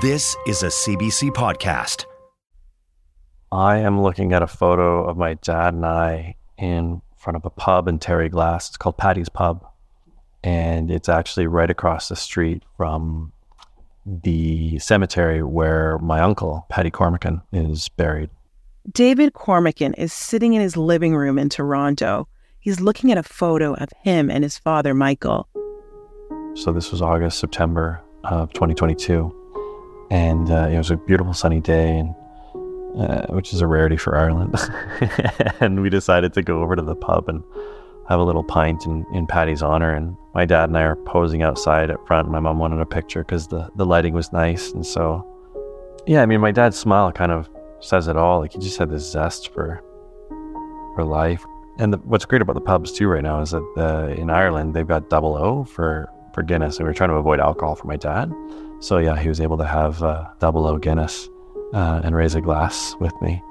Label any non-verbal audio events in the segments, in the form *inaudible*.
This is a CBC podcast. I am looking at a photo of my dad and I in front of a pub in Terryglass. It's called Paddy's Pub. And it's actually right across the street from the cemetery where my uncle, Paddy Cormican, is buried. David Cormican is sitting in his living room in Toronto. He's looking at a photo of him and his father, Michael. So this was August, September of 2022. And uh, it was a beautiful sunny day, and, uh, which is a rarity for Ireland. *laughs* and we decided to go over to the pub and have a little pint in, in Paddy's honor. And my dad and I are posing outside at front. My mom wanted a picture because the, the lighting was nice. And so, yeah, I mean, my dad's smile kind of says it all. Like he just had this zest for for life. And the, what's great about the pubs too right now is that uh, in Ireland they've got double O for for Guinness, and we are trying to avoid alcohol for my dad. So yeah, he was able to have uh, double O Guinness uh, and raise a glass with me.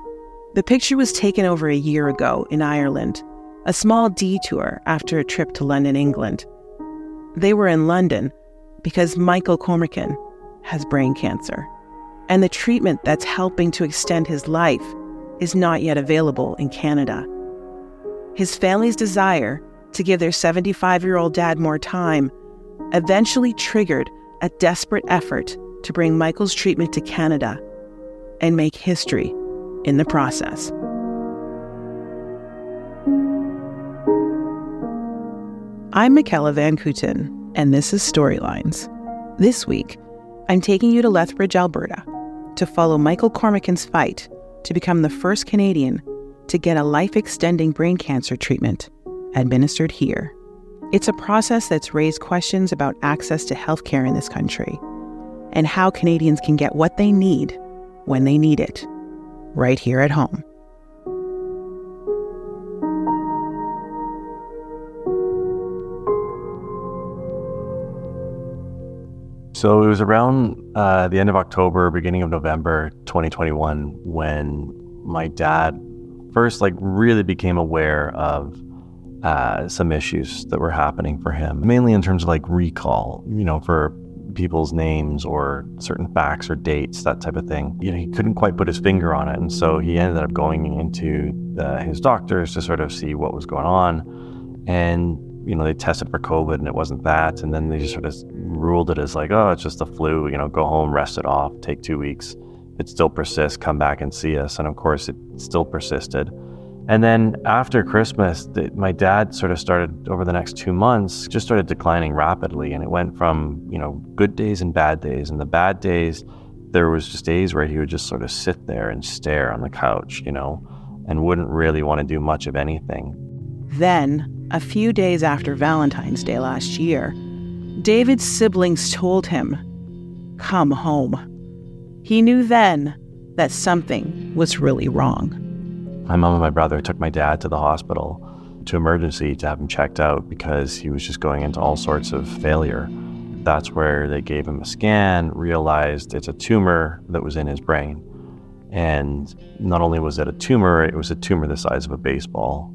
The picture was taken over a year ago in Ireland, a small detour after a trip to London, England. They were in London because Michael Cormican has brain cancer and the treatment that's helping to extend his life is not yet available in Canada. His family's desire to give their 75 year old dad more time eventually triggered a desperate effort to bring Michael's treatment to Canada and make history in the process. I'm Mykella Van Cooten, and this is Storylines. This week, I'm taking you to Lethbridge, Alberta, to follow Michael Cormican's fight to become the first Canadian to get a life extending brain cancer treatment administered here. It's a process that's raised questions about access to healthcare in this country and how Canadians can get what they need when they need it, right here at home. So it was around uh, the end of October, beginning of November 2021 when my dad first like really became aware of uh, some issues that were happening for him, mainly in terms of like recall, you know, for people's names or certain facts or dates, that type of thing. You know, he couldn't quite put his finger on it, and so he ended up going into the, his doctors to sort of see what was going on, and you know, they tested for COVID and it wasn't that. And then they just sort of ruled it as like, oh, it's just the flu, you know, go home, rest it off, take two weeks. It still persists, come back and see us. And of course, it still persisted. And then after Christmas, the, my dad sort of started over the next two months, just started declining rapidly. And it went from, you know, good days and bad days. And the bad days, there was just days where he would just sort of sit there and stare on the couch, you know, and wouldn't really want to do much of anything. Then a few days after Valentine's Day last year, David's siblings told him, Come home. He knew then that something was really wrong. My mom and my brother took my dad to the hospital to emergency to have him checked out because he was just going into all sorts of failure. That's where they gave him a scan, realized it's a tumor that was in his brain. And not only was it a tumor, it was a tumor the size of a baseball.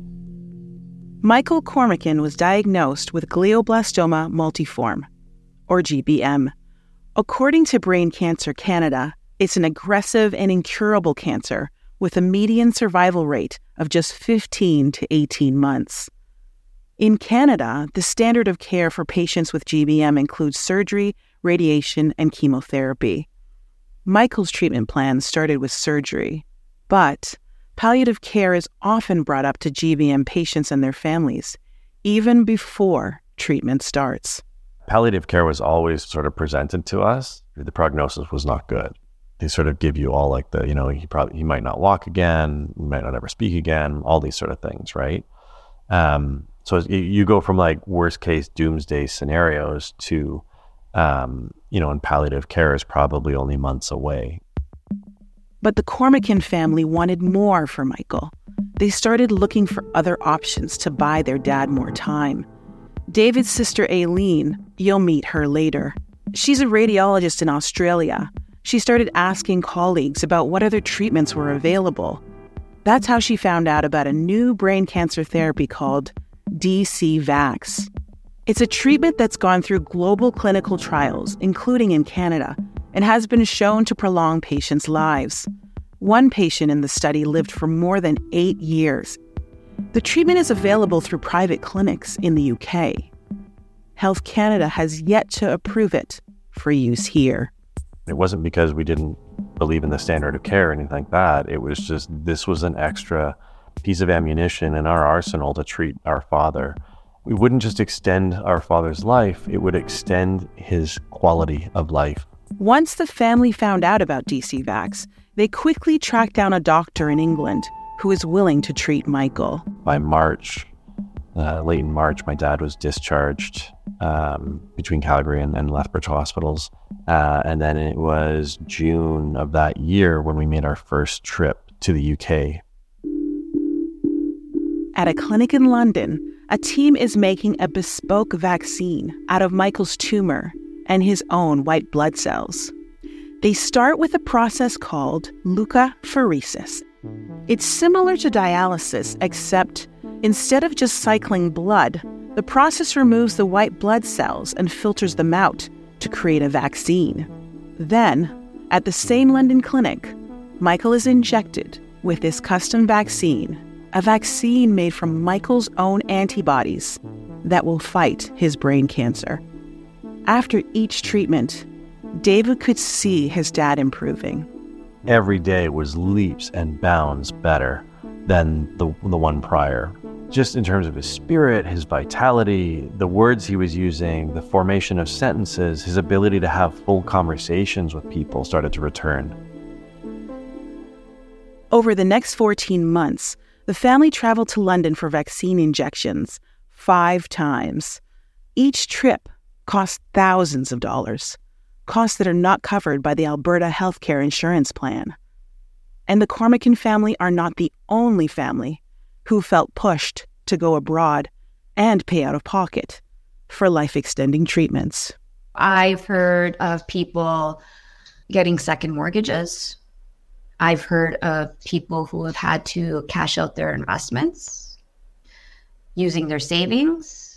Michael Cormican was diagnosed with glioblastoma multiforme, or GBM. According to Brain Cancer Canada, it's an aggressive and incurable cancer with a median survival rate of just 15 to 18 months. In Canada, the standard of care for patients with GBM includes surgery, radiation, and chemotherapy. Michael's treatment plan started with surgery, but Palliative care is often brought up to GBM patients and their families, even before treatment starts. Palliative care was always sort of presented to us. The prognosis was not good. They sort of give you all like the, you know, he probably he might not walk again, he might not ever speak again, all these sort of things, right? Um, so you go from like worst case doomsday scenarios to um, you know, and palliative care is probably only months away. But the Cormican family wanted more for Michael. They started looking for other options to buy their dad more time. David's sister Aileen, you'll meet her later. She's a radiologist in Australia. She started asking colleagues about what other treatments were available. That's how she found out about a new brain cancer therapy called DCVax. It's a treatment that's gone through global clinical trials, including in Canada, and has been shown to prolong patients' lives. One patient in the study lived for more than eight years. The treatment is available through private clinics in the UK. Health Canada has yet to approve it for use here. It wasn't because we didn't believe in the standard of care or anything like that. It was just this was an extra piece of ammunition in our arsenal to treat our father. We wouldn't just extend our father's life, it would extend his quality of life. Once the family found out about DCVax, they quickly tracked down a doctor in England who was willing to treat Michael. By March, uh, late in March, my dad was discharged um, between Calgary and, and Lethbridge hospitals. Uh, and then it was June of that year when we made our first trip to the UK. At a clinic in London, a team is making a bespoke vaccine out of Michael's tumor and his own white blood cells. They start with a process called leukapheresis. It's similar to dialysis, except instead of just cycling blood, the process removes the white blood cells and filters them out to create a vaccine. Then, at the same London clinic, Michael is injected with this custom vaccine, a vaccine made from Michael's own antibodies that will fight his brain cancer. After each treatment, David could see his dad improving. Every day was leaps and bounds better than the, the one prior. Just in terms of his spirit, his vitality, the words he was using, the formation of sentences, his ability to have full conversations with people started to return. Over the next 14 months, the family traveled to London for vaccine injections five times. Each trip cost thousands of dollars, costs that are not covered by the Alberta Healthcare Insurance Plan. And the Cormican family are not the only family who felt pushed to go abroad and pay out of pocket for life extending treatments. I've heard of people getting second mortgages. I've heard of people who have had to cash out their investments using their savings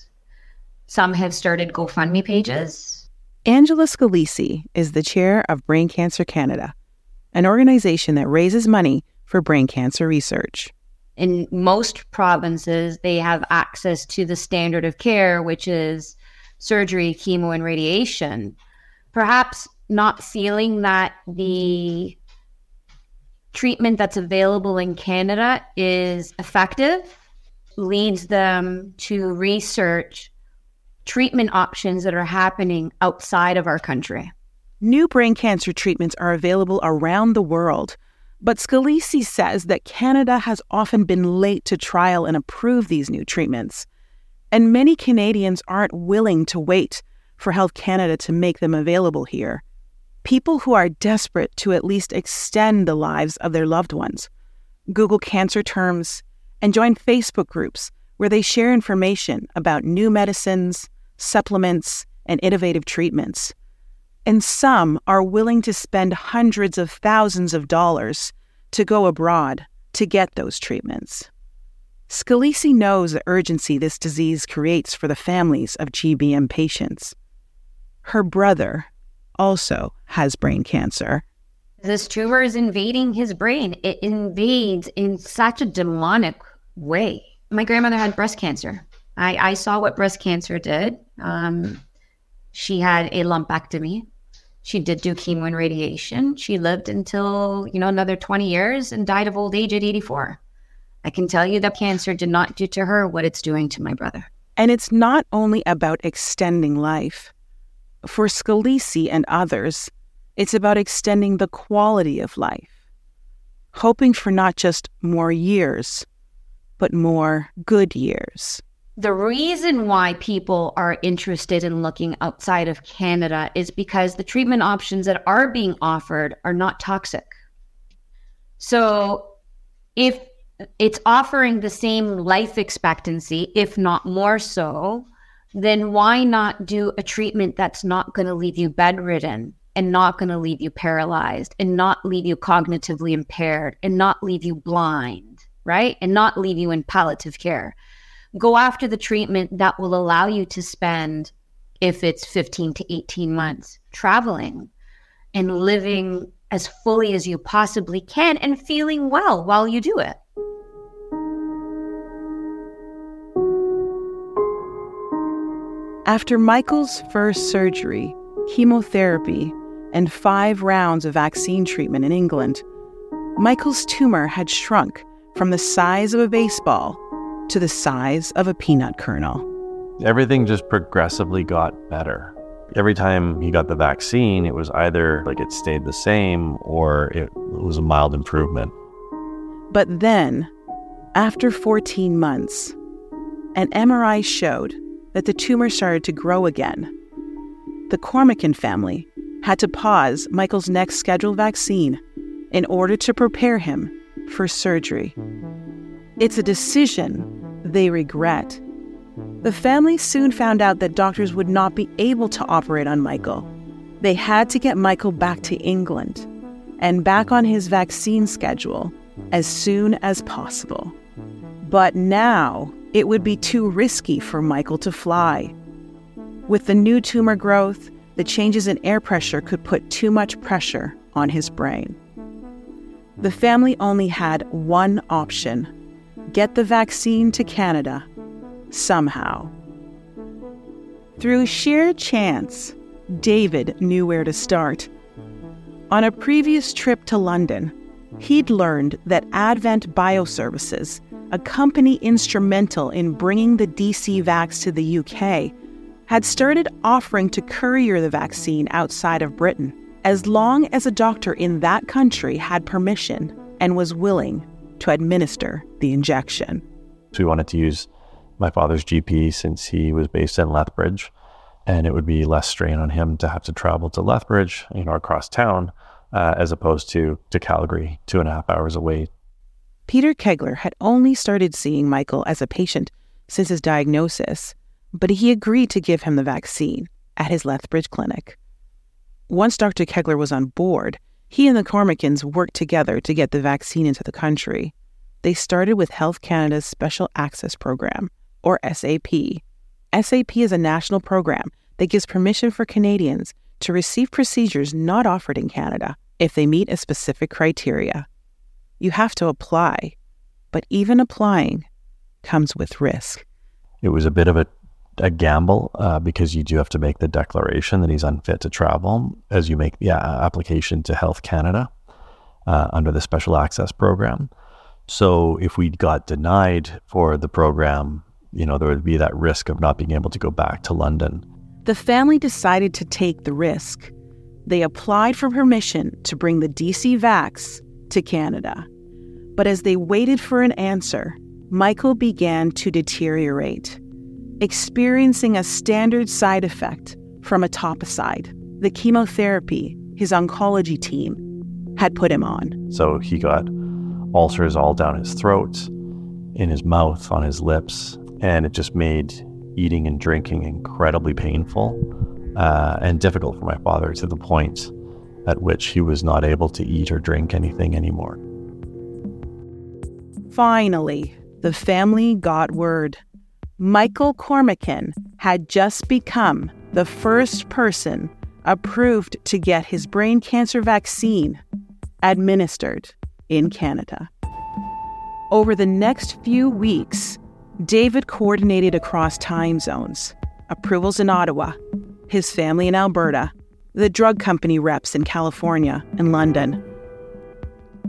some have started GoFundMe pages. Angela Scalisi is the chair of Brain Cancer Canada, an organization that raises money for brain cancer research. In most provinces, they have access to the standard of care, which is surgery, chemo, and radiation. Perhaps not feeling that the treatment that's available in Canada is effective leads them to research treatment options that are happening outside of our country. New brain cancer treatments are available around the world, but Scalisi says that Canada has often been late to trial and approve these new treatments. And many Canadians aren't willing to wait for Health Canada to make them available here. People who are desperate to at least extend the lives of their loved ones. Google cancer terms and join Facebook groups where they share information about new medicines, supplements, and innovative treatments. And some are willing to spend hundreds of thousands of dollars to go abroad to get those treatments. Scalisi knows the urgency this disease creates for the families of GBM patients. Her brother also has brain cancer. This tumor is invading his brain. It invades in such a demonic way my grandmother had breast cancer. I, I saw what breast cancer did. Um, she had a lumpectomy. She did do chemo and radiation. She lived until, you know, another 20 years and died of old age at 84. I can tell you that cancer did not do to her what it's doing to my brother. And it's not only about extending life. For Scalisi and others, it's about extending the quality of life, hoping for not just more years, but more good years. The reason why people are interested in looking outside of Canada is because the treatment options that are being offered are not toxic. So, if it's offering the same life expectancy, if not more so, then why not do a treatment that's not going to leave you bedridden and not going to leave you paralyzed and not leave you cognitively impaired and not leave you blind, right? And not leave you in palliative care. Go after the treatment that will allow you to spend, if it's 15 to 18 months, traveling and living as fully as you possibly can and feeling well while you do it. After Michael's first surgery, chemotherapy, and five rounds of vaccine treatment in England, Michael's tumor had shrunk from the size of a baseball to the size of a peanut kernel. Everything just progressively got better. Every time he got the vaccine, it was either like it stayed the same or it was a mild improvement. But then, after 14 months, an MRI showed that the tumor started to grow again. The Cormican family had to pause Michael's next scheduled vaccine in order to prepare him for surgery. It's a decision they regret. The family soon found out that doctors would not be able to operate on Michael. They had to get Michael back to England and back on his vaccine schedule as soon as possible. But now it would be too risky for Michael to fly. With the new tumor growth, the changes in air pressure could put too much pressure on his brain. The family only had one option get the vaccine to Canada somehow. Through sheer chance, David knew where to start. On a previous trip to London, he'd learned that Advent Bioservices a company instrumental in bringing the DCVax to the UK, had started offering to courier the vaccine outside of Britain as long as a doctor in that country had permission and was willing to administer the injection. So we wanted to use my father's GP since he was based in Lethbridge, and it would be less strain on him to have to travel to Lethbridge, you know, across town, uh, as opposed to to Calgary, two and a half hours away Peter Kegler had only started seeing Michael as a patient since his diagnosis, but he agreed to give him the vaccine at his Lethbridge clinic. Once Dr. Kegler was on board, he and the Cormicans worked together to get the vaccine into the country. They started with Health Canada's Special Access Program, or SAP. SAP is a national program that gives permission for Canadians to receive procedures not offered in Canada if they meet a specific criteria. You have to apply, but even applying comes with risk. It was a bit of a, a gamble uh, because you do have to make the declaration that he's unfit to travel as you make the application to Health Canada uh, under the Special Access Program. So if we got denied for the program, you know, there would be that risk of not being able to go back to London. The family decided to take the risk. They applied for permission to bring the DCVax to Canada. But as they waited for an answer, Michael began to deteriorate, experiencing a standard side effect from a etoposide, the chemotherapy his oncology team had put him on. So he got ulcers all down his throat, in his mouth, on his lips, and it just made eating and drinking incredibly painful uh, and difficult for my father to the point at which he was not able to eat or drink anything anymore. Finally, the family got word. Michael Cormican had just become the first person approved to get his brain cancer vaccine administered in Canada. Over the next few weeks, David coordinated across time zones approvals in Ottawa, his family in Alberta, the drug company reps in California and London.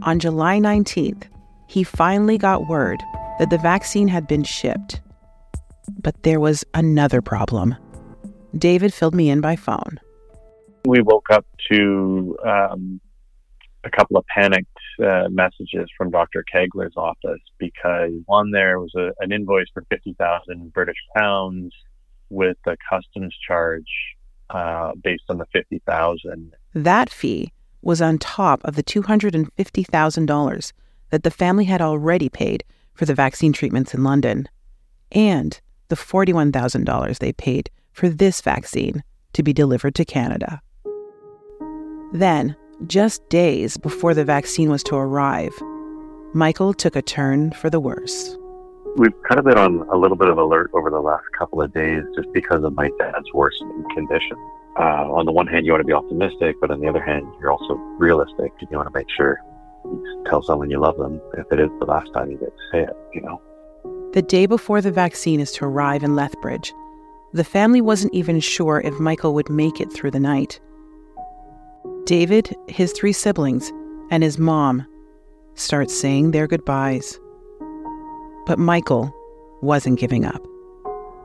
On July 19th, he finally got word that the vaccine had been shipped. But there was another problem. David filled me in by phone. We woke up to um, a couple of panicked uh, messages from Dr. Kegler's office because on there was a, an invoice for 50,000 British pounds with a customs charge uh, based on the 50,000. That fee was on top of the $250,000 that the family had already paid for the vaccine treatments in London and the $41,000 they paid for this vaccine to be delivered to Canada. Then, just days before the vaccine was to arrive, Michael took a turn for the worse. We've kind of been on a little bit of alert over the last couple of days just because of my dad's worsening condition. Uh, on the one hand, you want to be optimistic, but on the other hand, you're also realistic and you want to make sure you tell someone you love them if it is the last time you get to say it, you know? The day before the vaccine is to arrive in Lethbridge, the family wasn't even sure if Michael would make it through the night. David, his three siblings, and his mom start saying their goodbyes. But Michael wasn't giving up.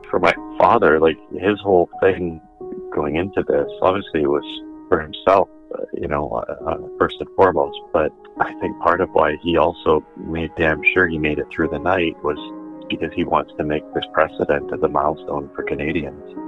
For my father, like his whole thing going into this, obviously was for himself, you know, uh, uh, first and foremost. But I think part of why he also made damn sure he made it through the night was because he wants to make this precedent as a milestone for Canadians.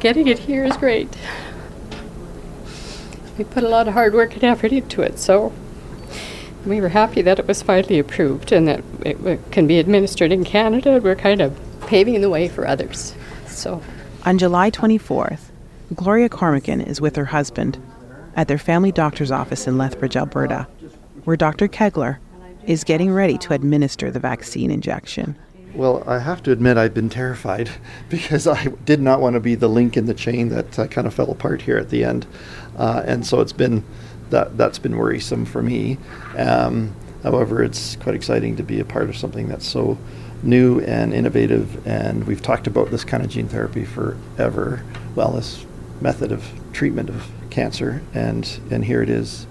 Getting it here is great. We put a lot of hard work and effort into it, so we were happy that it was finally approved and that it can be administered in Canada. We're kind of paving the way for others. So, on July 24th, Gloria Cormican is with her husband at their family doctor's office in Lethbridge, Alberta, where Dr. Kegler is getting ready to administer the vaccine injection. Well, I have to admit I've been terrified *laughs* because I did not want to be the link in the chain that uh, kind of fell apart here at the end, uh, and so it's been that that's been worrisome for me. Um, however, it's quite exciting to be a part of something that's so new and innovative, and we've talked about this kind of gene therapy forever. Well, this method of treatment of cancer, and and here it is,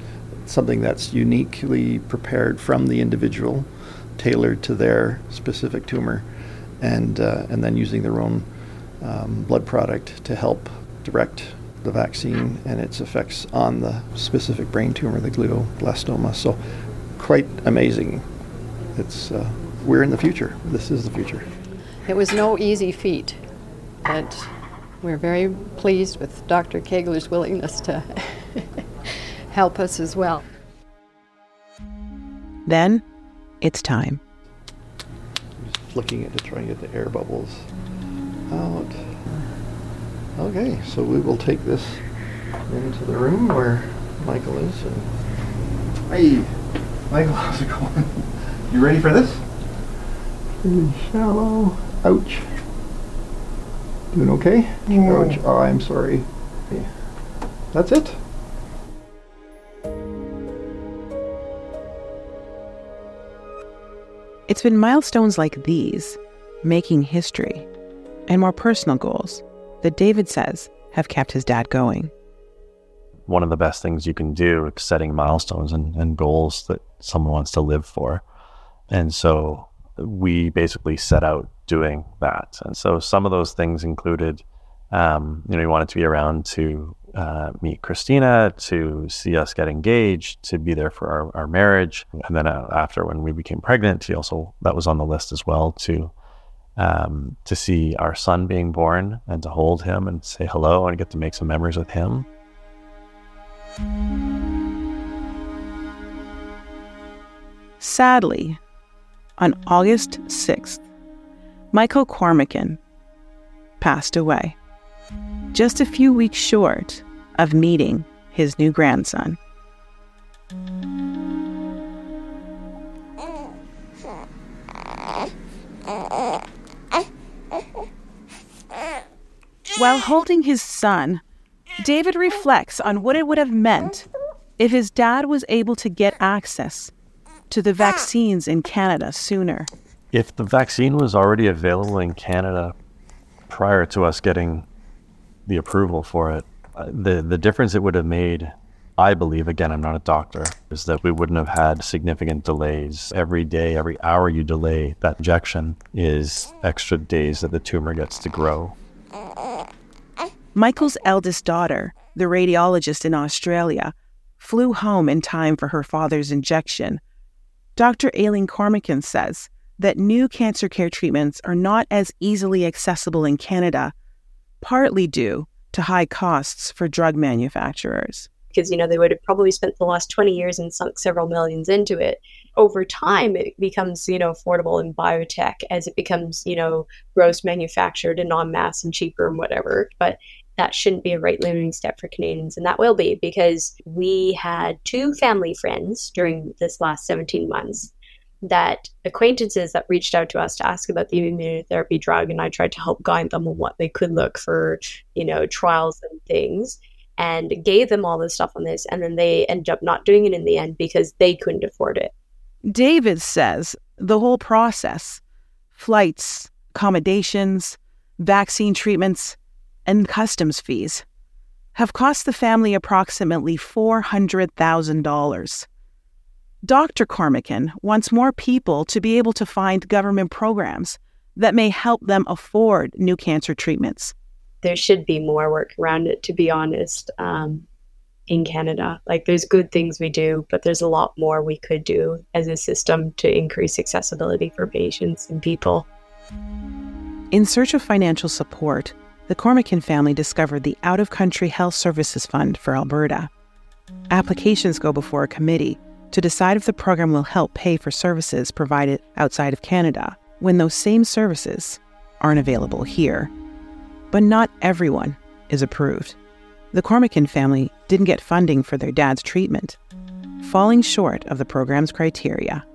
something that's uniquely prepared from the individual tailored to their specific tumor, and uh, and then using their own um, blood product to help direct the vaccine and its effects on the specific brain tumor, the glioblastoma. So, quite amazing. It's uh, we're in the future. This is the future. It was no easy feat, but we're very pleased with Dr. Kegler's willingness to *laughs* help us as well. Then it's time. I'm just flicking it to try and get the air bubbles out. Okay, so we will take this into the room where Michael is. And hey, Michael, how's it going? *laughs* You ready for this? Really shallow. Ouch. Doing okay? Ouch. Oh, I'm sorry. Okay. That's it. It's been milestones like these, making history, and more personal goals that David says have kept his dad going. One of the best things you can do is setting milestones and, and goals that someone wants to live for. And so we basically set out doing that. And so some of those things included, um, you know, we wanted to be around to uh, meet Christina, to see us get engaged, to be there for our, our marriage. And then uh, after when we became pregnant, he also, that was on the list as well to, um, to see our son being born and to hold him and say hello and get to make some memories with him. Sadly, on August 6th, Michael Cormican passed away, just a few weeks short of meeting his new grandson. While holding his son, David reflects on what it would have meant if his dad was able to get access to the vaccines in Canada sooner. If the vaccine was already available in Canada prior to us getting the approval for it, uh, the the difference it would have made, I believe, again, I'm not a doctor, is that we wouldn't have had significant delays. Every day, every hour you delay that injection is extra days that the tumor gets to grow. Michael's eldest daughter, the radiologist in Australia, flew home in time for her father's injection. Dr. Aileen Cormican says that new cancer care treatments are not as easily accessible in Canada, partly due to high costs for drug manufacturers. Because, you know, they would have probably spent the last 20 years and sunk several millions into it. Over time, it becomes, you know, affordable in biotech as it becomes, you know, gross manufactured and non mass and cheaper and whatever. But that shouldn't be a rate limiting step for Canadians. And that will be because we had two family friends during this last 17 months that acquaintances that reached out to us to ask about the immunotherapy drug and I tried to help guide them on what they could look for, you know, trials and things and gave them all this stuff on this and then they ended up not doing it in the end because they couldn't afford it. David says the whole process flights, accommodations, vaccine treatments, and customs fees have cost the family approximately $400,000. Dr. Cormican wants more people to be able to find government programs that may help them afford new cancer treatments. There should be more work around it, to be honest, um, in Canada. Like, there's good things we do, but there's a lot more we could do as a system to increase accessibility for patients and people. In search of financial support, the Cormican family discovered the Out of Country Health Services Fund for Alberta. Applications go before a committee to decide if the program will help pay for services provided outside of Canada when those same services aren't available here. But not everyone is approved. The Cormican family didn't get funding for their dad's treatment, falling short of the program's criteria.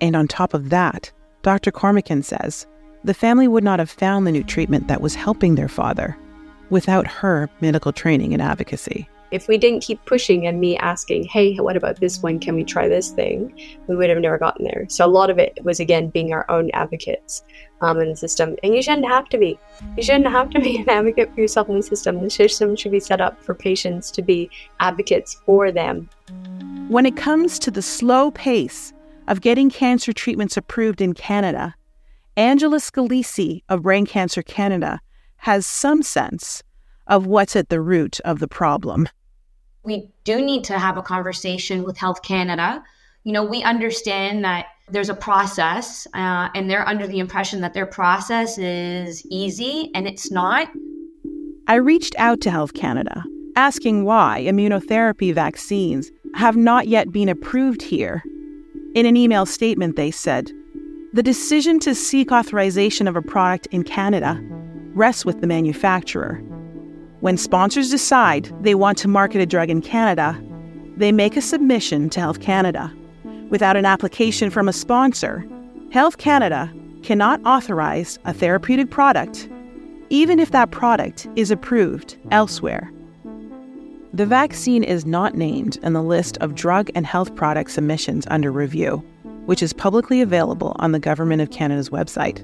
And on top of that, Dr. Cormican says the family would not have found the new treatment that was helping their father without her medical training and advocacy if we didn't keep pushing and me asking, hey, what about this one? Can we try this thing? We would have never gotten there. So a lot of it was, again, being our own advocates um, in the system. And you shouldn't have to be. You shouldn't have to be an advocate for yourself in the system. The system should be set up for patients to be advocates for them. When it comes to the slow pace of getting cancer treatments approved in Canada, Angela Scalisi of Brain Cancer Canada has some sense of what's at the root of the problem we do need to have a conversation with Health Canada. You know, we understand that there's a process, uh, and they're under the impression that their process is easy, and it's not. I reached out to Health Canada asking why immunotherapy vaccines have not yet been approved here. In an email statement, they said, the decision to seek authorization of a product in Canada rests with the manufacturer. When sponsors decide they want to market a drug in Canada, they make a submission to Health Canada. Without an application from a sponsor, Health Canada cannot authorize a therapeutic product, even if that product is approved elsewhere. The vaccine is not named in the list of drug and health product submissions under review, which is publicly available on the Government of Canada's website.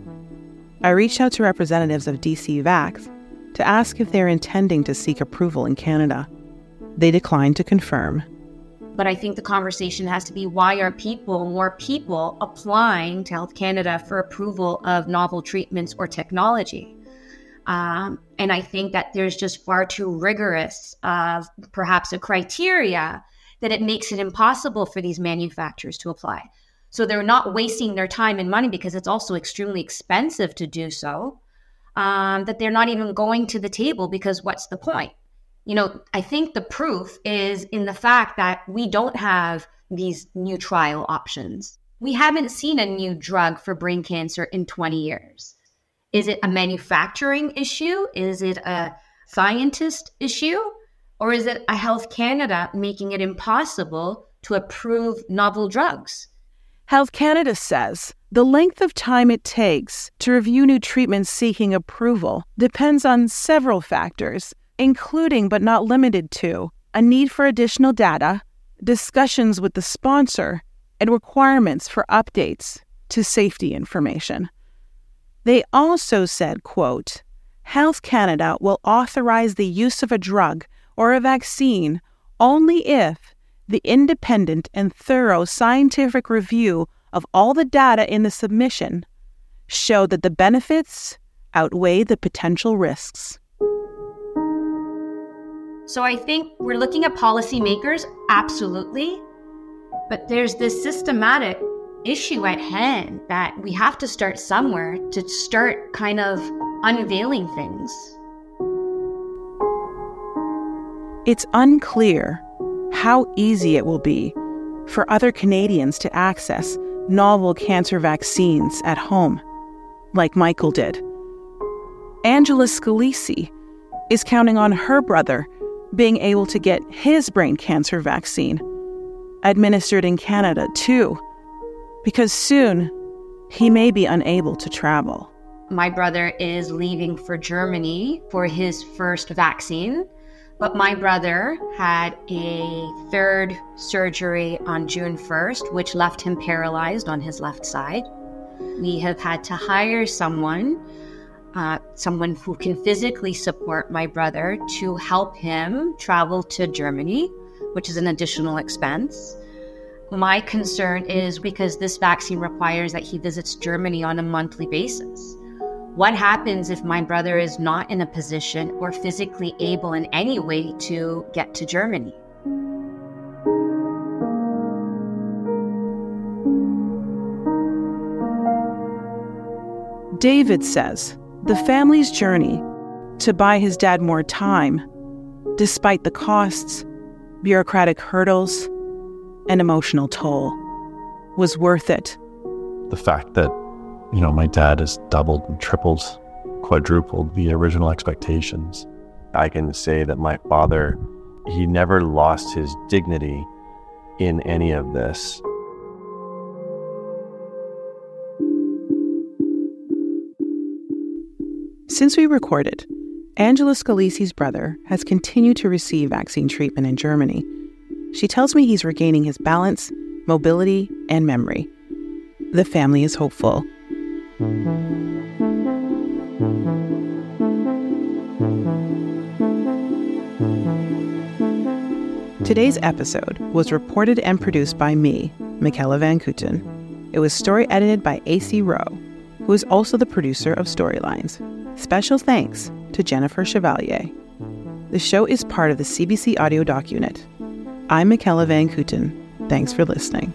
I reached out to representatives of DCVax to ask if they're intending to seek approval in Canada. They declined to confirm. But I think the conversation has to be why are people, more people, applying to Health Canada for approval of novel treatments or technology? Um, and I think that there's just far too rigorous of perhaps a criteria that it makes it impossible for these manufacturers to apply. So they're not wasting their time and money because it's also extremely expensive to do so um, that they're not even going to the table because what's the point? You know, I think the proof is in the fact that we don't have these new trial options. We haven't seen a new drug for brain cancer in 20 years. Is it a manufacturing issue? Is it a scientist issue? Or is it a Health Canada making it impossible to approve novel drugs? Health Canada says The length of time it takes to review new treatments seeking approval depends on several factors, including but not limited to a need for additional data, discussions with the sponsor, and requirements for updates to safety information. They also said, quote, Health Canada will authorize the use of a drug or a vaccine only if the independent and thorough scientific review of all the data in the submission show that the benefits outweigh the potential risks. So I think we're looking at policymakers, absolutely. But there's this systematic issue at hand that we have to start somewhere to start kind of unveiling things. It's unclear how easy it will be for other Canadians to access novel cancer vaccines at home, like Michael did. Angela Scalisi is counting on her brother being able to get his brain cancer vaccine administered in Canada too, because soon he may be unable to travel. My brother is leaving for Germany for his first vaccine. But my brother had a third surgery on June 1st, which left him paralyzed on his left side. We have had to hire someone, uh, someone who can physically support my brother to help him travel to Germany, which is an additional expense. My concern is because this vaccine requires that he visits Germany on a monthly basis. What happens if my brother is not in a position or physically able in any way to get to Germany? David says the family's journey to buy his dad more time, despite the costs, bureaucratic hurdles, and emotional toll, was worth it. The fact that you know, my dad has doubled and tripled, quadrupled the original expectations. I can say that my father, he never lost his dignity in any of this. Since we recorded, Angela Scalisi's brother has continued to receive vaccine treatment in Germany. She tells me he's regaining his balance, mobility, and memory. The family is hopeful. Today's episode was reported and produced by me, Mykella Van Cooten. It was story edited by Acey Rowe, who is also the producer of Storylines. Special thanks to Jennifer Chevalier. The show is part of the CBC Audio Doc Unit. I'm Mykella Van Cooten. Thanks for listening.